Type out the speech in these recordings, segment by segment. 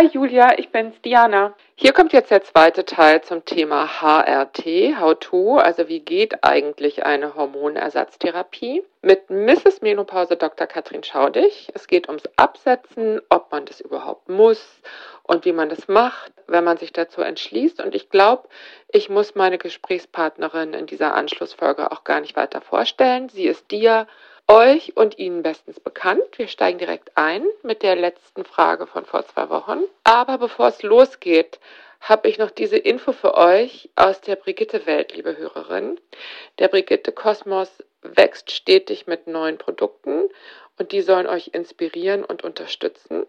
Hi Julia, ich bin's, Diana. Hier kommt jetzt der zweite Teil zum Thema HRT, How to, also wie geht eigentlich eine Hormonersatztherapie mit Mrs. Menopause Dr. Katrin Schaudig. Es geht ums Absetzen, ob man das überhaupt muss und wie man das macht, wenn man sich dazu entschließt. Und ich glaube, ich muss meine Gesprächspartnerin in dieser Anschlussfolge auch gar nicht weiter vorstellen. Sie ist dir euch und Ihnen bestens bekannt. Wir steigen direkt ein mit der letzten Frage von vor zwei Wochen. Aber bevor es losgeht, habe ich noch diese Info für euch aus der Brigitte-Welt, liebe Hörerin. Der Brigitte-Kosmos wächst stetig mit neuen Produkten und die sollen euch inspirieren und unterstützen.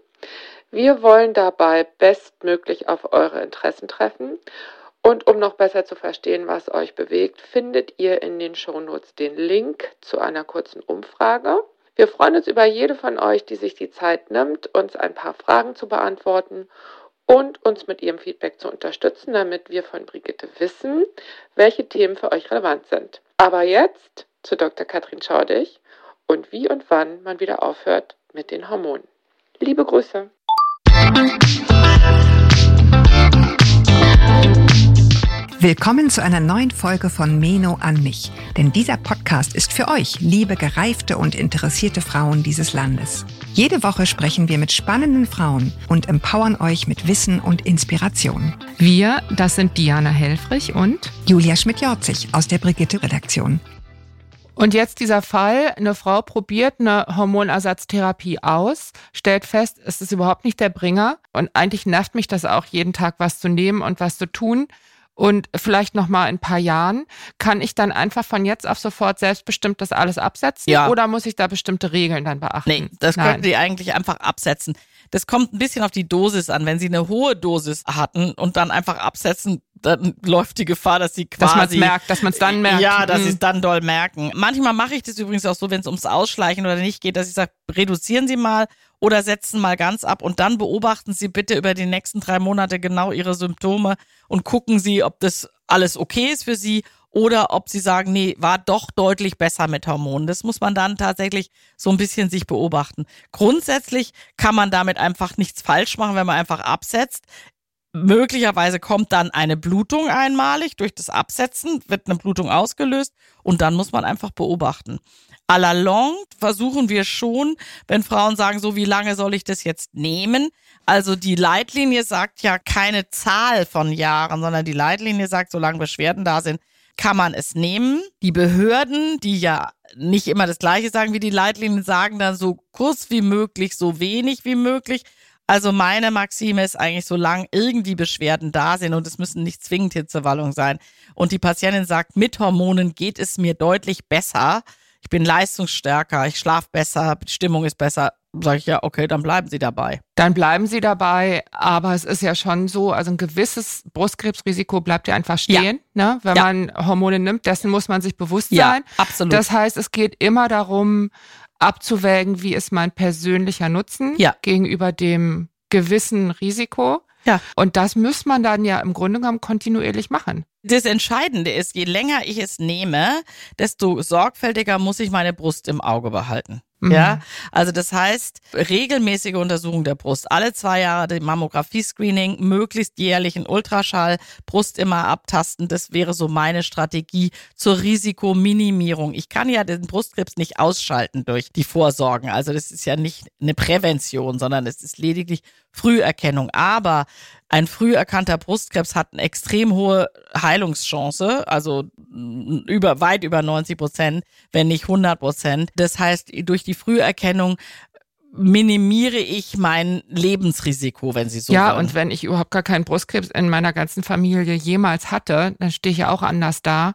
Wir wollen dabei bestmöglich auf eure Interessen treffen und um noch besser zu verstehen, was euch bewegt, findet ihr in den Shownotes den Link zu einer kurzen Umfrage. Wir freuen uns über jede von euch, die sich die Zeit nimmt, uns ein paar Fragen zu beantworten und uns mit ihrem Feedback zu unterstützen, damit wir von Brigitte wissen, welche Themen für euch relevant sind. Aber jetzt zu Dr. Katrin Schaudig und wie und wann man wieder aufhört mit den Hormonen. Liebe Grüße. Willkommen zu einer neuen Folge von Meno an mich. Denn dieser Podcast ist für euch, liebe gereifte und interessierte Frauen dieses Landes. Jede Woche sprechen wir mit spannenden Frauen und empowern euch mit Wissen und Inspiration. Wir, das sind Diana Helfrich und Julia Schmidt-Jorzig aus der Brigitte-Redaktion. Und jetzt dieser Fall, eine Frau probiert eine Hormonersatztherapie aus, stellt fest, es ist überhaupt nicht der Bringer und eigentlich nervt mich das auch jeden Tag was zu nehmen und was zu tun und vielleicht noch mal in ein paar Jahren, kann ich dann einfach von jetzt auf sofort selbstbestimmt das alles absetzen Ja. oder muss ich da bestimmte Regeln dann beachten? Nee, das Nein. könnten Sie eigentlich einfach absetzen. Das kommt ein bisschen auf die Dosis an. Wenn Sie eine hohe Dosis hatten und dann einfach absetzen, dann läuft die Gefahr, dass Sie quasi... Dass man's merkt, dass man's dann merkt. Ja, dass Mhm. Sie es dann doll merken. Manchmal mache ich das übrigens auch so, wenn es ums Ausschleichen oder nicht geht, dass ich sage, reduzieren Sie mal oder setzen mal ganz ab und dann beobachten Sie bitte über die nächsten drei Monate genau Ihre Symptome und gucken Sie, ob das alles okay ist für Sie oder ob sie sagen, nee, war doch deutlich besser mit Hormonen. Das muss man dann tatsächlich so ein bisschen sich beobachten. Grundsätzlich kann man damit einfach nichts falsch machen, wenn man einfach absetzt. Möglicherweise kommt dann eine Blutung einmalig durch das Absetzen, wird eine Blutung ausgelöst und dann muss man einfach beobachten. À la longue versuchen wir schon, wenn Frauen sagen, so wie lange soll ich das jetzt nehmen? Also die Leitlinie sagt ja keine Zahl von Jahren, sondern die Leitlinie sagt, solange Beschwerden da sind, kann man es nehmen. Die Behörden, die ja nicht immer das Gleiche sagen wie die Leitlinien, sagen dann so kurz wie möglich, so wenig wie möglich. Also meine Maxime ist eigentlich, solange irgendwie Beschwerden da sind und es müssen nicht zwingend Hitzewallungen sein und die Patientin sagt, mit Hormonen geht es mir deutlich besser, ich bin leistungsstärker, ich schlafe besser, die Stimmung ist besser, sage ich ja, okay, dann bleiben Sie dabei. Dann bleiben sie dabei, aber es ist ja schon so, also ein gewisses Brustkrebsrisiko bleibt ja einfach stehen, ne? wenn Ja. man Hormone nimmt, dessen muss man sich bewusst Ja, sein. absolut. Das heißt, es geht immer darum, abzuwägen, wie ist mein persönlicher Nutzen Ja. gegenüber dem gewissen Risiko. Ja. Und das muss man dann ja im Grunde genommen kontinuierlich machen. Das Entscheidende ist, je länger ich es nehme, desto sorgfältiger muss ich meine Brust im Auge behalten. Mhm. Ja, also das heißt, regelmäßige Untersuchung der Brust, alle zwei Jahre die Mammographie-Screening, möglichst jährlich ein Ultraschall, Brust immer abtasten, das wäre so meine Strategie zur Risikominimierung. Ich kann ja den Brustkrebs nicht ausschalten durch die Vorsorgen, also das ist ja nicht eine Prävention, sondern es ist lediglich Früherkennung. Aber ein früh erkannter Brustkrebs hat eine extrem hohe Heilungschance, also über weit über 90 Prozent, wenn nicht 100 Prozent. Das heißt, durch die Früherkennung minimiere ich mein Lebensrisiko, wenn Sie so ja, wollen. und wenn ich überhaupt gar keinen Brustkrebs in meiner ganzen Familie jemals hatte, dann stehe ich ja auch anders da.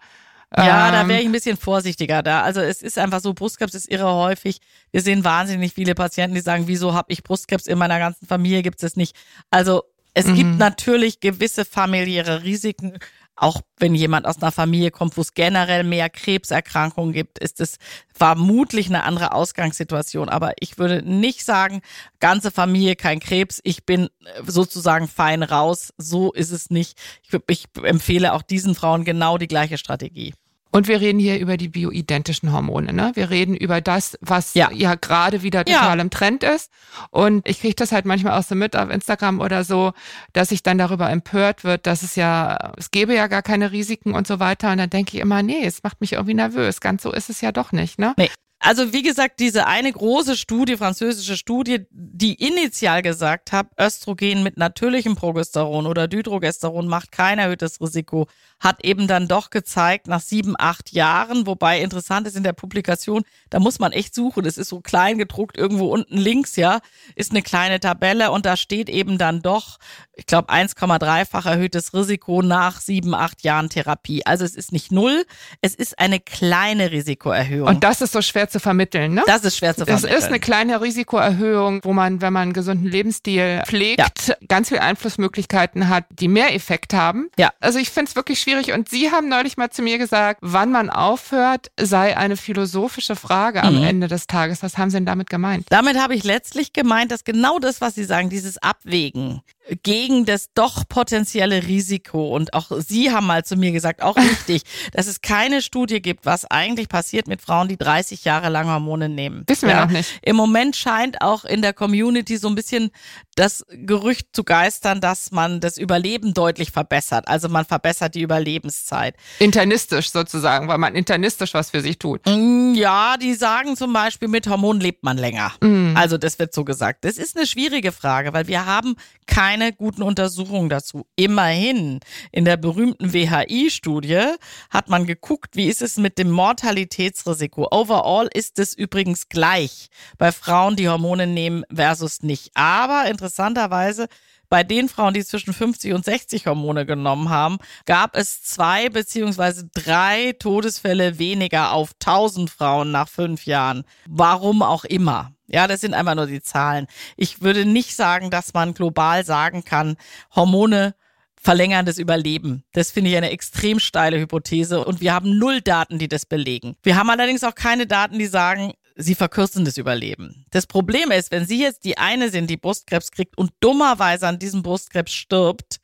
Ja, da Ähm, wäre ich ein bisschen vorsichtiger da. Also es ist einfach so, Brustkrebs ist irre häufig. Wir sehen wahnsinnig viele Patienten, die sagen, wieso habe ich Brustkrebs in meiner ganzen Familie, gibt es nicht. Also es gibt Mhm. natürlich gewisse familiäre Risiken. Auch wenn jemand aus einer Familie kommt, wo es generell mehr Krebserkrankungen gibt, ist es vermutlich eine andere Ausgangssituation. Aber ich würde nicht sagen, ganze Familie kein Krebs, ich bin äh, sozusagen fein raus. So ist es nicht. Ich, ich empfehle auch diesen Frauen genau die gleiche Strategie. Und wir reden hier über die bioidentischen Hormone. Ne? Wir reden über das, was ja, ja gerade wieder total ja. im Trend ist. Und ich kriege das halt manchmal auch so mit auf Instagram oder so, dass sich dann darüber empört wird, dass es ja, es gäbe ja gar keine Risiken und so weiter. Und dann denke ich immer, nee, es macht mich irgendwie nervös. Ganz so ist es ja doch nicht. Ne? Nee. Also wie gesagt, diese eine große Studie, französische Studie, die initial gesagt hat, Östrogen mit natürlichem Progesteron oder Dydrogesteron macht kein erhöhtes Risiko, hat eben dann doch gezeigt, nach sieben, acht Jahren, wobei interessant ist in der Publikation, da muss man echt suchen, es ist so klein gedruckt, irgendwo unten links, ja, ist eine kleine Tabelle und da steht eben dann doch, ich glaube, 1,3-fach erhöhtes Risiko nach sieben, acht Jahren Therapie. Also es ist nicht null, es ist eine kleine Risikoerhöhung. Und das ist so schwer zu vermitteln, ne? Das ist schwer zu vermitteln. Es ist eine kleine Risikoerhöhung, wo man, wenn man einen gesunden Lebensstil pflegt, ja. ganz viele Einflussmöglichkeiten hat, die mehr Effekt haben. Ja. Also ich finde es wirklich schwierig. Und Sie haben neulich mal zu mir gesagt, wann man aufhört, sei eine philosophische Frage am mhm. Ende des Tages. Was haben Sie denn damit gemeint? Damit habe ich letztlich gemeint, dass genau das, was Sie sagen, dieses Abwägen gegen das doch potenzielle Risiko. Und auch Sie haben mal zu mir gesagt, auch richtig, dass es keine Studie gibt, was eigentlich passiert mit Frauen, die 30 Jahre lang Hormone nehmen. Wissen wir ja. noch nicht. Im Moment scheint auch in der Community so ein bisschen das Gerücht zu geistern, dass man das Überleben deutlich verbessert. Also man verbessert die Überlebenszeit. Internistisch sozusagen, weil man internistisch was für sich tut. Mm, ja, die sagen zum Beispiel, mit Hormonen lebt man länger. Mm. Also das wird so gesagt. Das ist eine schwierige Frage, weil wir haben keine guten Untersuchungen dazu. Immerhin, in der berühmten WHI-Studie hat man geguckt, wie ist es mit dem Mortalitätsrisiko. Overall ist es übrigens gleich bei Frauen, die Hormone nehmen versus nicht. Aber interessanterweise bei den Frauen, die zwischen 50 und 60 Hormone genommen haben, gab es zwei beziehungsweise drei Todesfälle weniger auf 1000 Frauen nach fünf Jahren. Warum auch immer. Ja, das sind einfach nur die Zahlen. Ich würde nicht sagen, dass man global sagen kann, Hormone verlängern das Überleben. Das finde ich eine extrem steile Hypothese und wir haben null Daten, die das belegen. Wir haben allerdings auch keine Daten, die sagen, sie verkürzen das Überleben. Das Problem ist, wenn Sie jetzt die eine sind, die Brustkrebs kriegt und dummerweise an diesem Brustkrebs stirbt,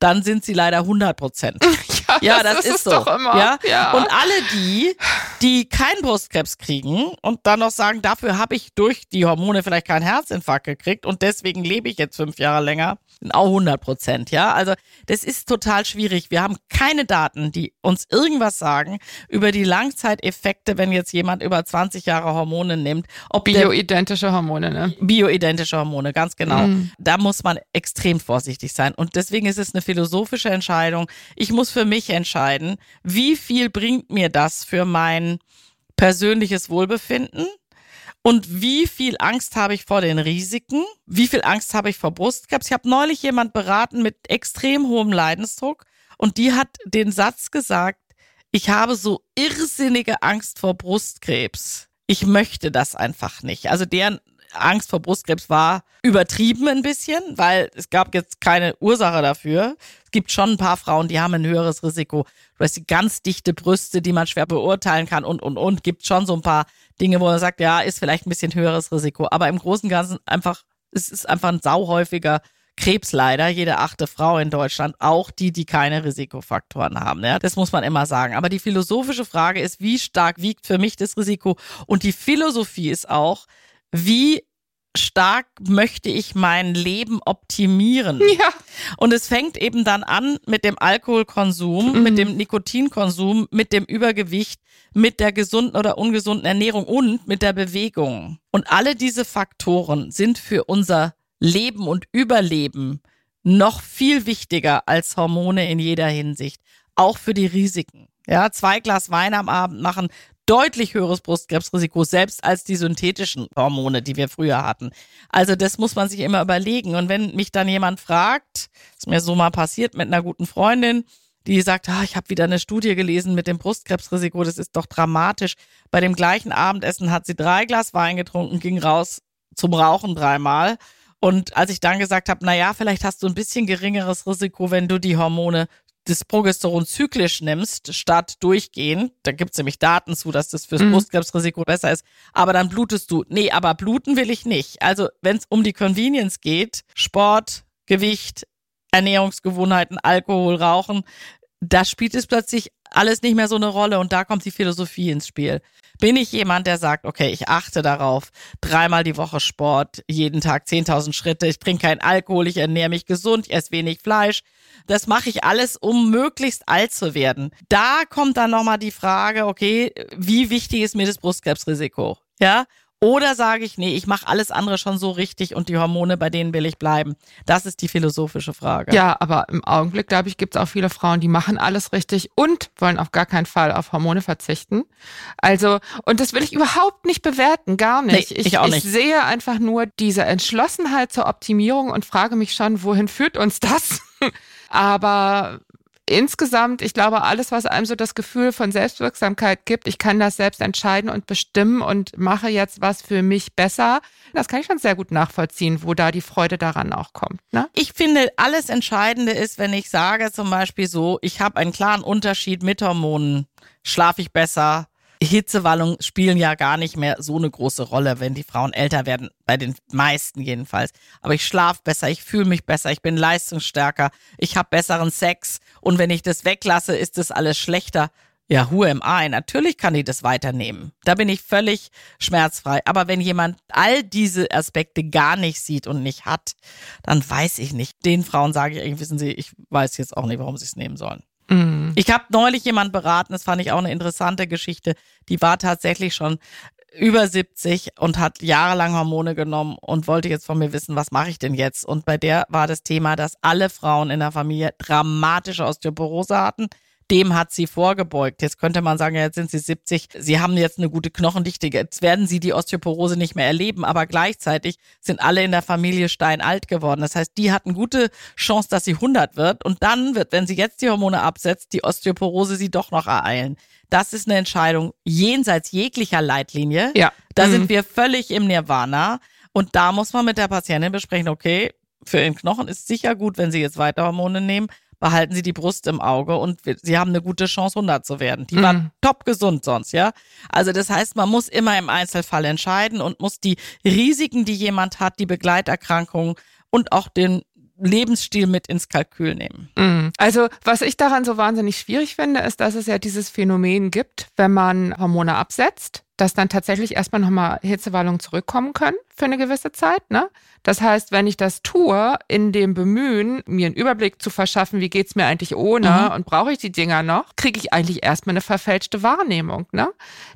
dann sind Sie leider 100 Prozent. Ja, ja, das, das ist, ist so. Doch immer. Ja? ja. Und alle die, die keinen Brustkrebs kriegen und dann noch sagen, dafür habe ich durch die Hormone vielleicht keinen Herzinfarkt gekriegt und deswegen lebe ich jetzt fünf Jahre länger, sind auch 100 Prozent. Ja, also das ist total schwierig. Wir haben keine Daten, die uns irgendwas sagen über die Langzeiteffekte, wenn jetzt jemand über 20 Jahre Hormone nimmt. Ob Bioidentische Hormone, ne? Bioidentische Hormone, ganz genau. Mhm. Da muss man extrem vorsichtig sein. Und deswegen ist es eine philosophische Entscheidung. Ich muss für mich entscheiden, wie viel bringt mir das für mein persönliches Wohlbefinden? Und wie viel Angst habe ich vor den Risiken? Wie viel Angst habe ich vor Brustkrebs? Ich habe neulich jemand beraten mit extrem hohem Leidensdruck und die hat den Satz gesagt, ich habe so irrsinnige Angst vor Brustkrebs. Ich möchte das einfach nicht. Also deren Angst vor Brustkrebs war übertrieben ein bisschen, weil es gab jetzt keine Ursache dafür. Es gibt schon ein paar Frauen, die haben ein höheres Risiko. Du hast die ganz dichte Brüste, die man schwer beurteilen kann und, und, und. Gibt schon so ein paar Dinge, wo man sagt, ja, ist vielleicht ein bisschen höheres Risiko. Aber im Großen und Ganzen einfach, es ist einfach ein sauhäufiger Krebs leider, jede achte Frau in Deutschland, auch die, die keine Risikofaktoren haben. Ja, das muss man immer sagen. Aber die philosophische Frage ist, wie stark wiegt für mich das Risiko? Und die Philosophie ist auch, wie stark möchte ich mein Leben optimieren. Ja. Und es fängt eben dann an mit dem Alkoholkonsum, mhm. mit dem Nikotinkonsum, mit dem Übergewicht, mit der gesunden oder ungesunden Ernährung und mit der Bewegung. Und alle diese Faktoren sind für unser Leben und Überleben noch viel wichtiger als Hormone in jeder Hinsicht. Auch für die Risiken. Ja, zwei Glas Wein am Abend machen deutlich höheres Brustkrebsrisiko, selbst als die synthetischen Hormone, die wir früher hatten. Also das muss man sich immer überlegen. Und wenn mich dann jemand fragt, ist mir so mal passiert mit einer guten Freundin, die sagt, ah, ich habe wieder eine Studie gelesen mit dem Brustkrebsrisiko, das ist doch dramatisch. Bei dem gleichen Abendessen hat sie drei Glas Wein getrunken, ging raus zum Rauchen dreimal. Und als ich dann gesagt habe, na ja, vielleicht hast du ein bisschen geringeres Risiko, wenn du die Hormone das Progesteron zyklisch nimmst, statt durchgehend, da gibt's nämlich Daten zu, dass das fürs mhm. Brustkrebsrisiko besser ist, aber dann blutest du. Nee, aber bluten will ich nicht. Also wenn es um die Convenience geht, Sport, Gewicht, Ernährungsgewohnheiten, Alkohol, Rauchen, da spielt es plötzlich alles nicht mehr so eine Rolle und da kommt die Philosophie ins Spiel. Bin ich jemand, der sagt, okay, ich achte darauf, dreimal die Woche Sport, jeden Tag 10.000 Schritte, ich trinke keinen Alkohol, ich ernähre mich gesund, ich esse wenig Fleisch. Das mache ich alles, um möglichst alt zu werden. Da kommt dann nochmal die Frage, okay, wie wichtig ist mir das Brustkrebsrisiko? Ja, oder sage ich, nee, ich mache alles andere schon so richtig und die Hormone, bei denen will ich bleiben? Das ist die philosophische Frage. Ja, aber im Augenblick, glaube ich, gibt es auch viele Frauen, die machen alles richtig und wollen auf gar keinen Fall auf Hormone verzichten. Also, und das will ich überhaupt nicht bewerten, gar nicht. Nee, ich, ich, auch nicht. ich sehe einfach nur diese Entschlossenheit zur Optimierung und frage mich schon, wohin führt uns das? aber insgesamt, ich glaube, alles, was einem so das Gefühl von Selbstwirksamkeit gibt, ich kann das selbst entscheiden und bestimmen und mache jetzt was für mich besser, das kann ich schon sehr gut nachvollziehen, wo da die Freude daran auch kommt. Ne? Ich finde, alles Entscheidende ist, wenn ich sage zum Beispiel so, ich habe einen klaren Unterschied mit Hormonen, schlafe ich besser, Hitzewallungen spielen ja gar nicht mehr so eine große Rolle, wenn die Frauen älter werden, bei den meisten jedenfalls. Aber ich schlafe besser, ich fühle mich besser, ich bin leistungsstärker, ich habe besseren Sex und wenn ich das weglasse, ist das alles schlechter. Ja, who am I? Natürlich kann ich das weiternehmen. Da bin ich völlig schmerzfrei. Aber wenn jemand all diese Aspekte gar nicht sieht und nicht hat, dann weiß ich nicht. Den Frauen sage ich, wissen Sie, ich weiß jetzt auch nicht, warum sie es nehmen sollen. Mhm. Ich habe neulich jemand beraten, das fand ich auch eine interessante Geschichte. Die war tatsächlich schon über 70 und hat jahrelang Hormone genommen und wollte jetzt von mir wissen, was mache ich denn jetzt? Und bei der war das Thema, dass alle Frauen in der Familie dramatische Osteoporose hatten dem hat sie vorgebeugt. Jetzt könnte man sagen, jetzt sind sie 70, sie haben jetzt eine gute Knochendichte, jetzt werden sie die Osteoporose nicht mehr erleben, aber gleichzeitig sind alle in der Familie steinalt geworden. Das heißt, die hatten gute Chance, dass sie 100 wird und dann wird, wenn sie jetzt die Hormone absetzt, die Osteoporose sie doch noch ereilen. Das ist eine Entscheidung jenseits jeglicher Leitlinie. Ja. Da mhm. sind wir völlig im Nirvana. Und da muss man mit der Patientin besprechen, okay, für ihren Knochen ist sicher gut, wenn sie jetzt weiter Hormone nehmen behalten Sie die Brust im Auge und Sie haben eine gute Chance, 100 zu werden. Die mhm. war top gesund sonst, ja. Also das heißt, man muss immer im Einzelfall entscheiden und muss die Risiken, die jemand hat, die Begleiterkrankungen und auch den Lebensstil mit ins Kalkül nehmen. Mhm. Also was ich daran so wahnsinnig schwierig finde, ist, dass es ja dieses Phänomen gibt, wenn man Hormone absetzt, dass dann tatsächlich erstmal nochmal Hitzewallungen zurückkommen können für eine gewisse Zeit. Ne? Das heißt, wenn ich das tue, in dem Bemühen, mir einen Überblick zu verschaffen, wie geht's mir eigentlich ohne mhm. und brauche ich die Dinger noch, kriege ich eigentlich erstmal eine verfälschte Wahrnehmung. Ne?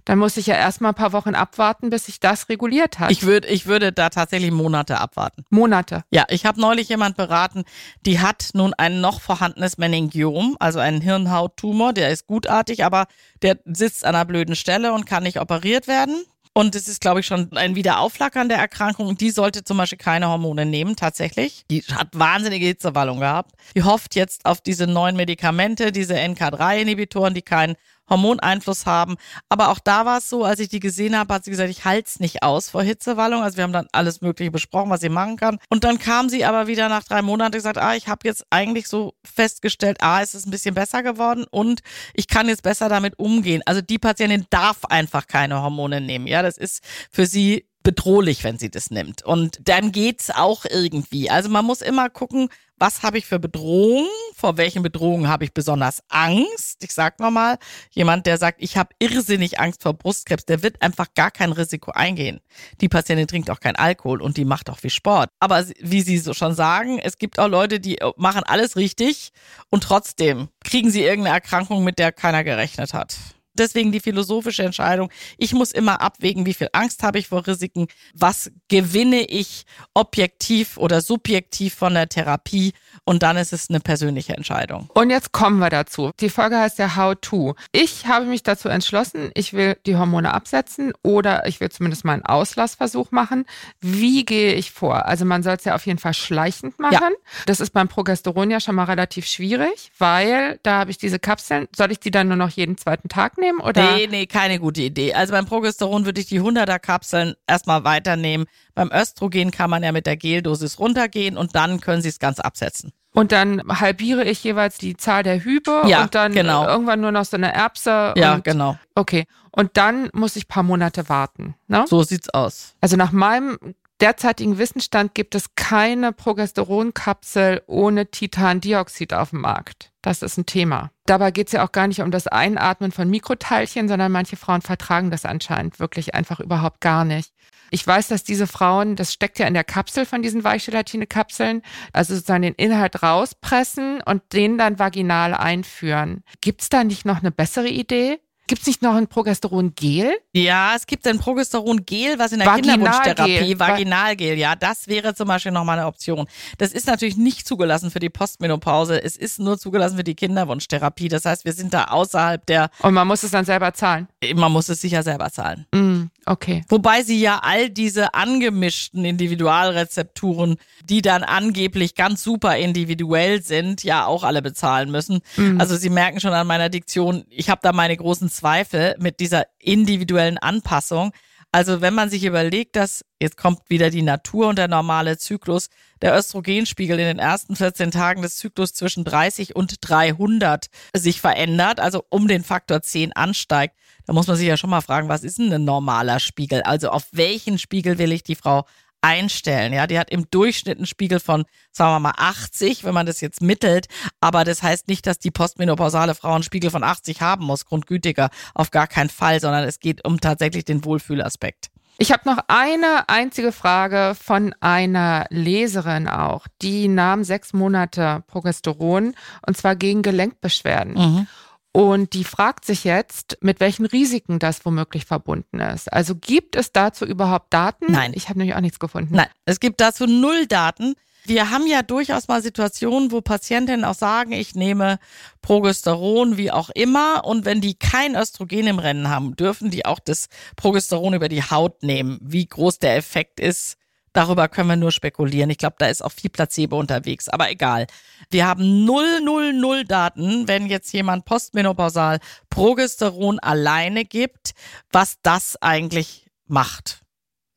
Dann muss ich ja erstmal ein paar Wochen abwarten, bis sich das reguliert hat. Ich würde ich würde da tatsächlich Monate abwarten. Monate. Ja, ich habe neulich jemand beraten, die hat nun ein noch vorhandenes Meningiom, also einen Hirnhauttumor, der ist gutartig, aber der sitzt an einer blöden Stelle und kann nicht operiert werden. Und es ist, glaube ich, schon ein Wiederaufflackern der Erkrankung. Die sollte zum Beispiel keine Hormone nehmen, tatsächlich. Die hat wahnsinnige Hitzewallung gehabt. Die hofft jetzt auf diese neuen Medikamente, diese NK3-Inhibitoren, die keinen Hormoneinfluss haben. Aber auch da war es so, als ich die gesehen habe, hat sie gesagt, ich halte es nicht aus vor Hitzewallung. Also wir haben dann alles Mögliche besprochen, was sie machen kann. Und dann kam sie aber wieder nach drei Monaten und gesagt, ah, ich habe jetzt eigentlich so festgestellt, ah, es ist ein bisschen besser geworden und ich kann jetzt besser damit umgehen. Also die Patientin darf einfach keine Hormone nehmen. Ja, das ist für sie bedrohlich, wenn sie das nimmt. Und dann geht's auch irgendwie. Also man muss immer gucken, was habe ich für Bedrohungen, vor welchen Bedrohungen habe ich besonders Angst. Ich sag nochmal, jemand, der sagt, ich habe irrsinnig Angst vor Brustkrebs, der wird einfach gar kein Risiko eingehen. Die Patientin trinkt auch kein Alkohol und die macht auch viel Sport. Aber wie Sie so schon sagen, es gibt auch Leute, die machen alles richtig und trotzdem kriegen sie irgendeine Erkrankung, mit der keiner gerechnet hat. Deswegen die philosophische Entscheidung. Ich muss immer abwägen, wie viel Angst habe ich vor Risiken, was gewinne ich objektiv oder subjektiv von der Therapie und dann ist es eine persönliche Entscheidung. Und jetzt kommen wir dazu. Die Folge heißt ja How to. Ich habe mich dazu entschlossen, ich will die Hormone absetzen oder ich will zumindest mal einen Auslassversuch machen. Wie gehe ich vor? Also man soll es ja auf jeden Fall schleichend machen. Ja. Das ist beim Progesteron ja schon mal relativ schwierig, weil da habe ich diese Kapseln. Soll ich die dann nur noch jeden zweiten Tag nehmen? Oder? Nee, nee, keine gute Idee. Also beim Progesteron würde ich die 100er Kapseln erstmal weiternehmen. Beim Östrogen kann man ja mit der Geldosis runtergehen und dann können Sie es ganz absetzen. Und dann halbiere ich jeweils die Zahl der Hübe ja, und dann genau. irgendwann nur noch so eine Erbse. Ja, genau. Okay. Und dann muss ich paar Monate warten. Ne? So sieht's aus. Also nach meinem derzeitigen Wissensstand gibt es keine Progesteronkapsel ohne Titandioxid auf dem Markt. Das ist ein Thema. Dabei geht es ja auch gar nicht um das Einatmen von Mikroteilchen, sondern manche Frauen vertragen das anscheinend wirklich einfach überhaupt gar nicht. Ich weiß, dass diese Frauen, das steckt ja in der Kapsel von diesen Weichgelatine-Kapseln, also sozusagen den Inhalt rauspressen und den dann vaginal einführen. Gibt es da nicht noch eine bessere Idee? Gibt es nicht noch ein Progesteron-Gel? Ja, es gibt ein Progesteron-Gel, was in der. Kinderwunschtherapie, Vaginalgel, ja, das wäre zum Beispiel nochmal eine Option. Das ist natürlich nicht zugelassen für die Postmenopause. Es ist nur zugelassen für die Kinderwunschtherapie. Das heißt, wir sind da außerhalb der. Und man muss es dann selber zahlen. Man muss es sicher selber zahlen. Mm, okay. Wobei sie ja all diese angemischten Individualrezepturen, die dann angeblich ganz super individuell sind, ja auch alle bezahlen müssen. Mhm. Also Sie merken schon an meiner Diktion, ich habe da meine großen Zweifel mit dieser individuellen Anpassung. Also wenn man sich überlegt, dass jetzt kommt wieder die Natur und der normale Zyklus, der Östrogenspiegel in den ersten 14 Tagen des Zyklus zwischen 30 und 300 sich verändert, also um den Faktor 10 ansteigt, da muss man sich ja schon mal fragen, was ist denn ein normaler Spiegel? Also auf welchen Spiegel will ich die Frau einstellen. Ja, die hat im Durchschnitt einen Spiegel von, sagen wir mal, 80, wenn man das jetzt mittelt. Aber das heißt nicht, dass die postmenopausale Frau einen Spiegel von 80 haben muss, grundgütiger. Auf gar keinen Fall, sondern es geht um tatsächlich den Wohlfühlaspekt. Ich habe noch eine einzige Frage von einer Leserin auch. Die nahm sechs Monate Progesteron und zwar gegen Gelenkbeschwerden. Mhm. Und die fragt sich jetzt, mit welchen Risiken das womöglich verbunden ist. Also gibt es dazu überhaupt Daten? Nein. Ich habe nämlich auch nichts gefunden. Nein, es gibt dazu null Daten. Wir haben ja durchaus mal Situationen, wo Patientinnen auch sagen, ich nehme Progesteron, wie auch immer. Und wenn die kein Östrogen im Rennen haben, dürfen die auch das Progesteron über die Haut nehmen. Wie groß der Effekt ist, darüber können wir nur spekulieren. Ich glaube, da ist auch viel Placebo unterwegs. Aber egal. Wir haben null, null, null Daten, wenn jetzt jemand postmenopausal Progesteron alleine gibt, was das eigentlich macht.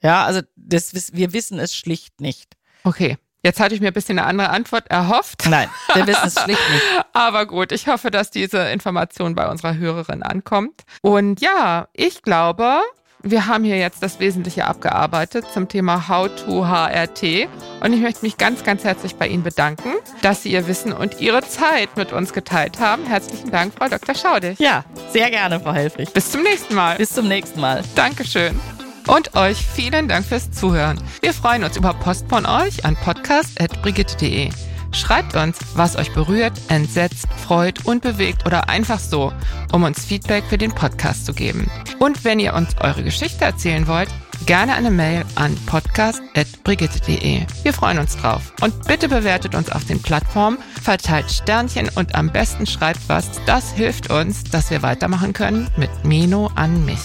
Ja, also das, wir wissen es schlicht nicht. Okay. Jetzt hatte ich mir ein bisschen eine andere Antwort erhofft. Nein, wir wissen es schlicht nicht. Aber gut, ich hoffe, dass diese Information bei unserer Hörerin ankommt. Und ja, ich glaube, wir haben hier jetzt das Wesentliche abgearbeitet zum Thema How to HRT. Und ich möchte mich ganz, ganz herzlich bei Ihnen bedanken, dass Sie Ihr Wissen und Ihre Zeit mit uns geteilt haben. Herzlichen Dank, Frau Dr. Schaudig. Ja, sehr gerne, Frau Helfrich. Bis zum nächsten Mal. Bis zum nächsten Mal. Dankeschön. Und euch vielen Dank fürs Zuhören. Wir freuen uns über Post von euch an podcast.brigitte.de. Schreibt uns, was euch berührt, entsetzt, freut und bewegt oder einfach so, um uns Feedback für den Podcast zu geben. Und wenn ihr uns eure Geschichte erzählen wollt, gerne eine Mail an podcast.brigitte.de. Wir freuen uns drauf. Und bitte bewertet uns auf den Plattformen, verteilt Sternchen und am besten schreibt was. Das hilft uns, dass wir weitermachen können mit Meno an mich.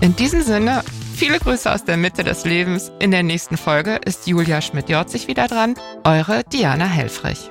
In diesem Sinne, Viele Grüße aus der Mitte des Lebens. In der nächsten Folge ist Julia Schmidt-Jorzig wieder dran. Eure Diana Helfrich.